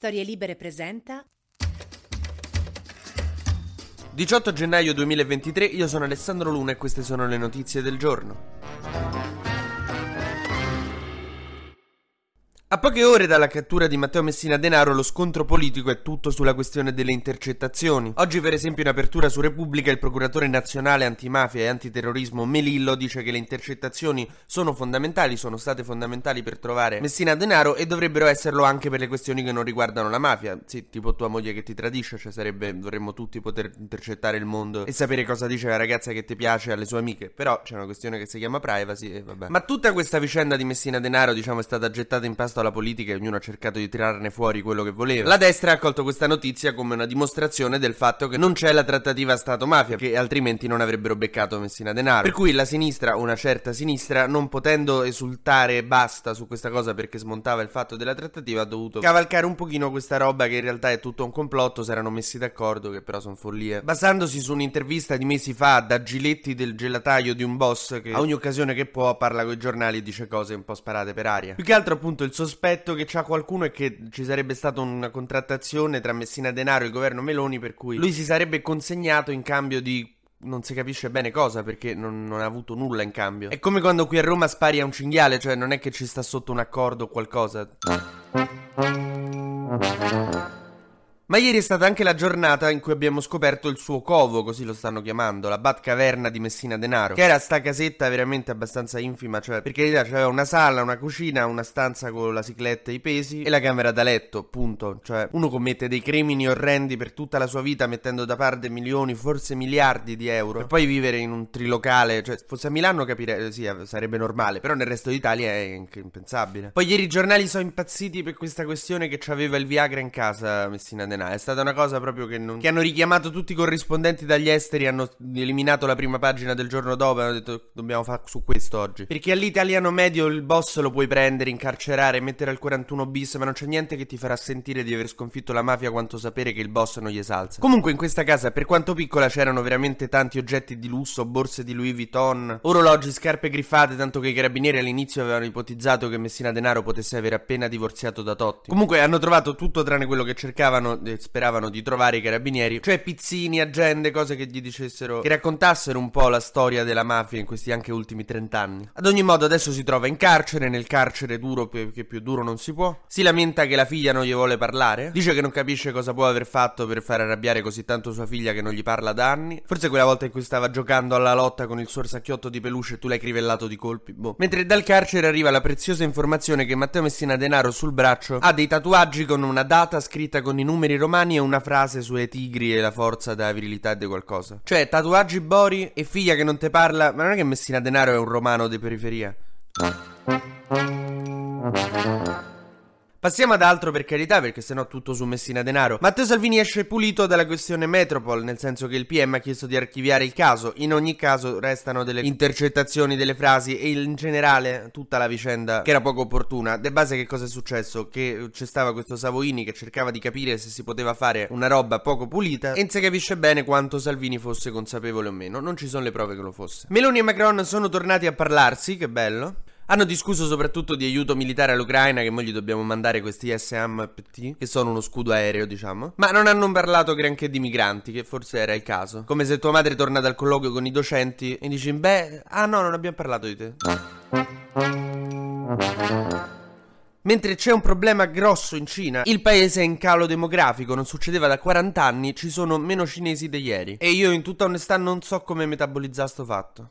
Storie Libere presenta 18 gennaio 2023, io sono Alessandro Luna e queste sono le notizie del giorno. A poche ore dalla cattura di Matteo Messina Denaro lo scontro politico è tutto sulla questione delle intercettazioni. Oggi per esempio in apertura su Repubblica il procuratore nazionale antimafia e antiterrorismo Melillo dice che le intercettazioni sono fondamentali, sono state fondamentali per trovare Messina Denaro e dovrebbero esserlo anche per le questioni che non riguardano la mafia. Sì, tipo tua moglie che ti tradisce, cioè sarebbe, vorremmo tutti poter intercettare il mondo e sapere cosa dice la ragazza che ti piace alle sue amiche, però c'è una questione che si chiama privacy e vabbè. Ma tutta questa vicenda di Messina Denaro diciamo è stata gettata in pasto alla politica e ognuno ha cercato di tirarne fuori quello che voleva. La destra ha accolto questa notizia come una dimostrazione del fatto che non c'è la trattativa Stato-mafia, che altrimenti non avrebbero beccato Messina Denaro. Per cui la sinistra, una certa sinistra, non potendo esultare basta su questa cosa perché smontava il fatto della trattativa, ha dovuto cavalcare un pochino questa roba che in realtà è tutto un complotto, si erano messi d'accordo, che però sono follie. Basandosi su un'intervista di mesi fa da Giletti del gelataio di un boss che a ogni occasione che può parla con i giornali e dice cose un po' sparate per aria. Più che altro appunto il sospetto che c'ha qualcuno è che ci sarebbe stata una contrattazione tra Messina Denaro e il governo Meloni per cui lui si sarebbe consegnato in cambio di non si capisce bene cosa perché non, non, ha avuto nulla in cambio. È come quando qui a Roma spari a un cinghiale, cioè non è che ci sta sotto un accordo o qualcosa. Ma ieri è stata anche la giornata in cui abbiamo scoperto il suo covo, così lo stanno chiamando, la Batcaverna di Messina Denaro, che era sta casetta veramente abbastanza infima, cioè perché in realtà c'era una sala, una cucina, una stanza con la cicletta e i pesi e la camera da letto, punto. Cioè uno commette dei crimini orrendi per tutta la sua vita mettendo da parte milioni, forse miliardi di euro, per poi vivere in un trilocale, cioè fosse a Milano capire, sì, sarebbe normale, però nel resto d'Italia è impensabile. Poi ieri i giornali sono impazziti per questa questione che c'aveva il Viagra in casa Messina Denaro. È stata una cosa proprio che, non... che hanno richiamato tutti i corrispondenti dagli esteri, hanno eliminato la prima pagina del giorno dopo e hanno detto dobbiamo fare su questo oggi. Perché all'italiano medio il boss lo puoi prendere, incarcerare, mettere al 41 bis, ma non c'è niente che ti farà sentire di aver sconfitto la mafia quanto sapere che il boss non gli esalza. Comunque in questa casa, per quanto piccola, c'erano veramente tanti oggetti di lusso, borse di Louis Vuitton, orologi, scarpe griffate, tanto che i carabinieri all'inizio avevano ipotizzato che Messina Denaro potesse aver appena divorziato da Totti. Comunque hanno trovato tutto tranne quello che cercavano speravano di trovare i carabinieri, cioè pizzini, agende, cose che gli dicessero, che raccontassero un po' la storia della mafia in questi anche ultimi 30 anni. Ad ogni modo adesso si trova in carcere, nel carcere duro che più duro non si può. Si lamenta che la figlia non gli vuole parlare, dice che non capisce cosa può aver fatto per far arrabbiare così tanto sua figlia che non gli parla da anni. Forse quella volta in cui stava giocando alla lotta con il suo orsacchiotto di peluche e tu l'hai crivellato di colpi, boh. Mentre dal carcere arriva la preziosa informazione che Matteo Messina Denaro sul braccio ha dei tatuaggi con una data scritta con i numeri romani e una frase sulle tigri e la forza della virilità di qualcosa. Cioè, tatuaggi Bori e figlia che non te parla, ma non è che Messina Denaro è un romano di periferia. Passiamo ad altro per carità, perché sennò tutto su Messina Denaro. Matteo Salvini esce pulito dalla questione Metropol, nel senso che il PM ha chiesto di archiviare il caso. In ogni caso restano delle intercettazioni delle frasi e in generale tutta la vicenda che era poco opportuna. De base che cosa è successo? Che c'è stava questo Savoini che cercava di capire se si poteva fare una roba poco pulita e non si capisce bene quanto Salvini fosse consapevole o meno. Non ci sono le prove che lo fosse. Meloni e Macron sono tornati a parlarsi, che bello. Hanno discusso soprattutto di aiuto militare all'Ucraina, che noi gli dobbiamo mandare questi SAMPT, che sono uno scudo aereo, diciamo. Ma non hanno parlato granché di migranti, che forse era il caso. Come se tua madre torna dal colloquio con i docenti e dici, beh, ah no, non abbiamo parlato di te. Mentre c'è un problema grosso in Cina, il paese è in calo demografico, non succedeva da 40 anni, ci sono meno cinesi di ieri. E io in tutta onestà non so come metabolizzare sto fatto.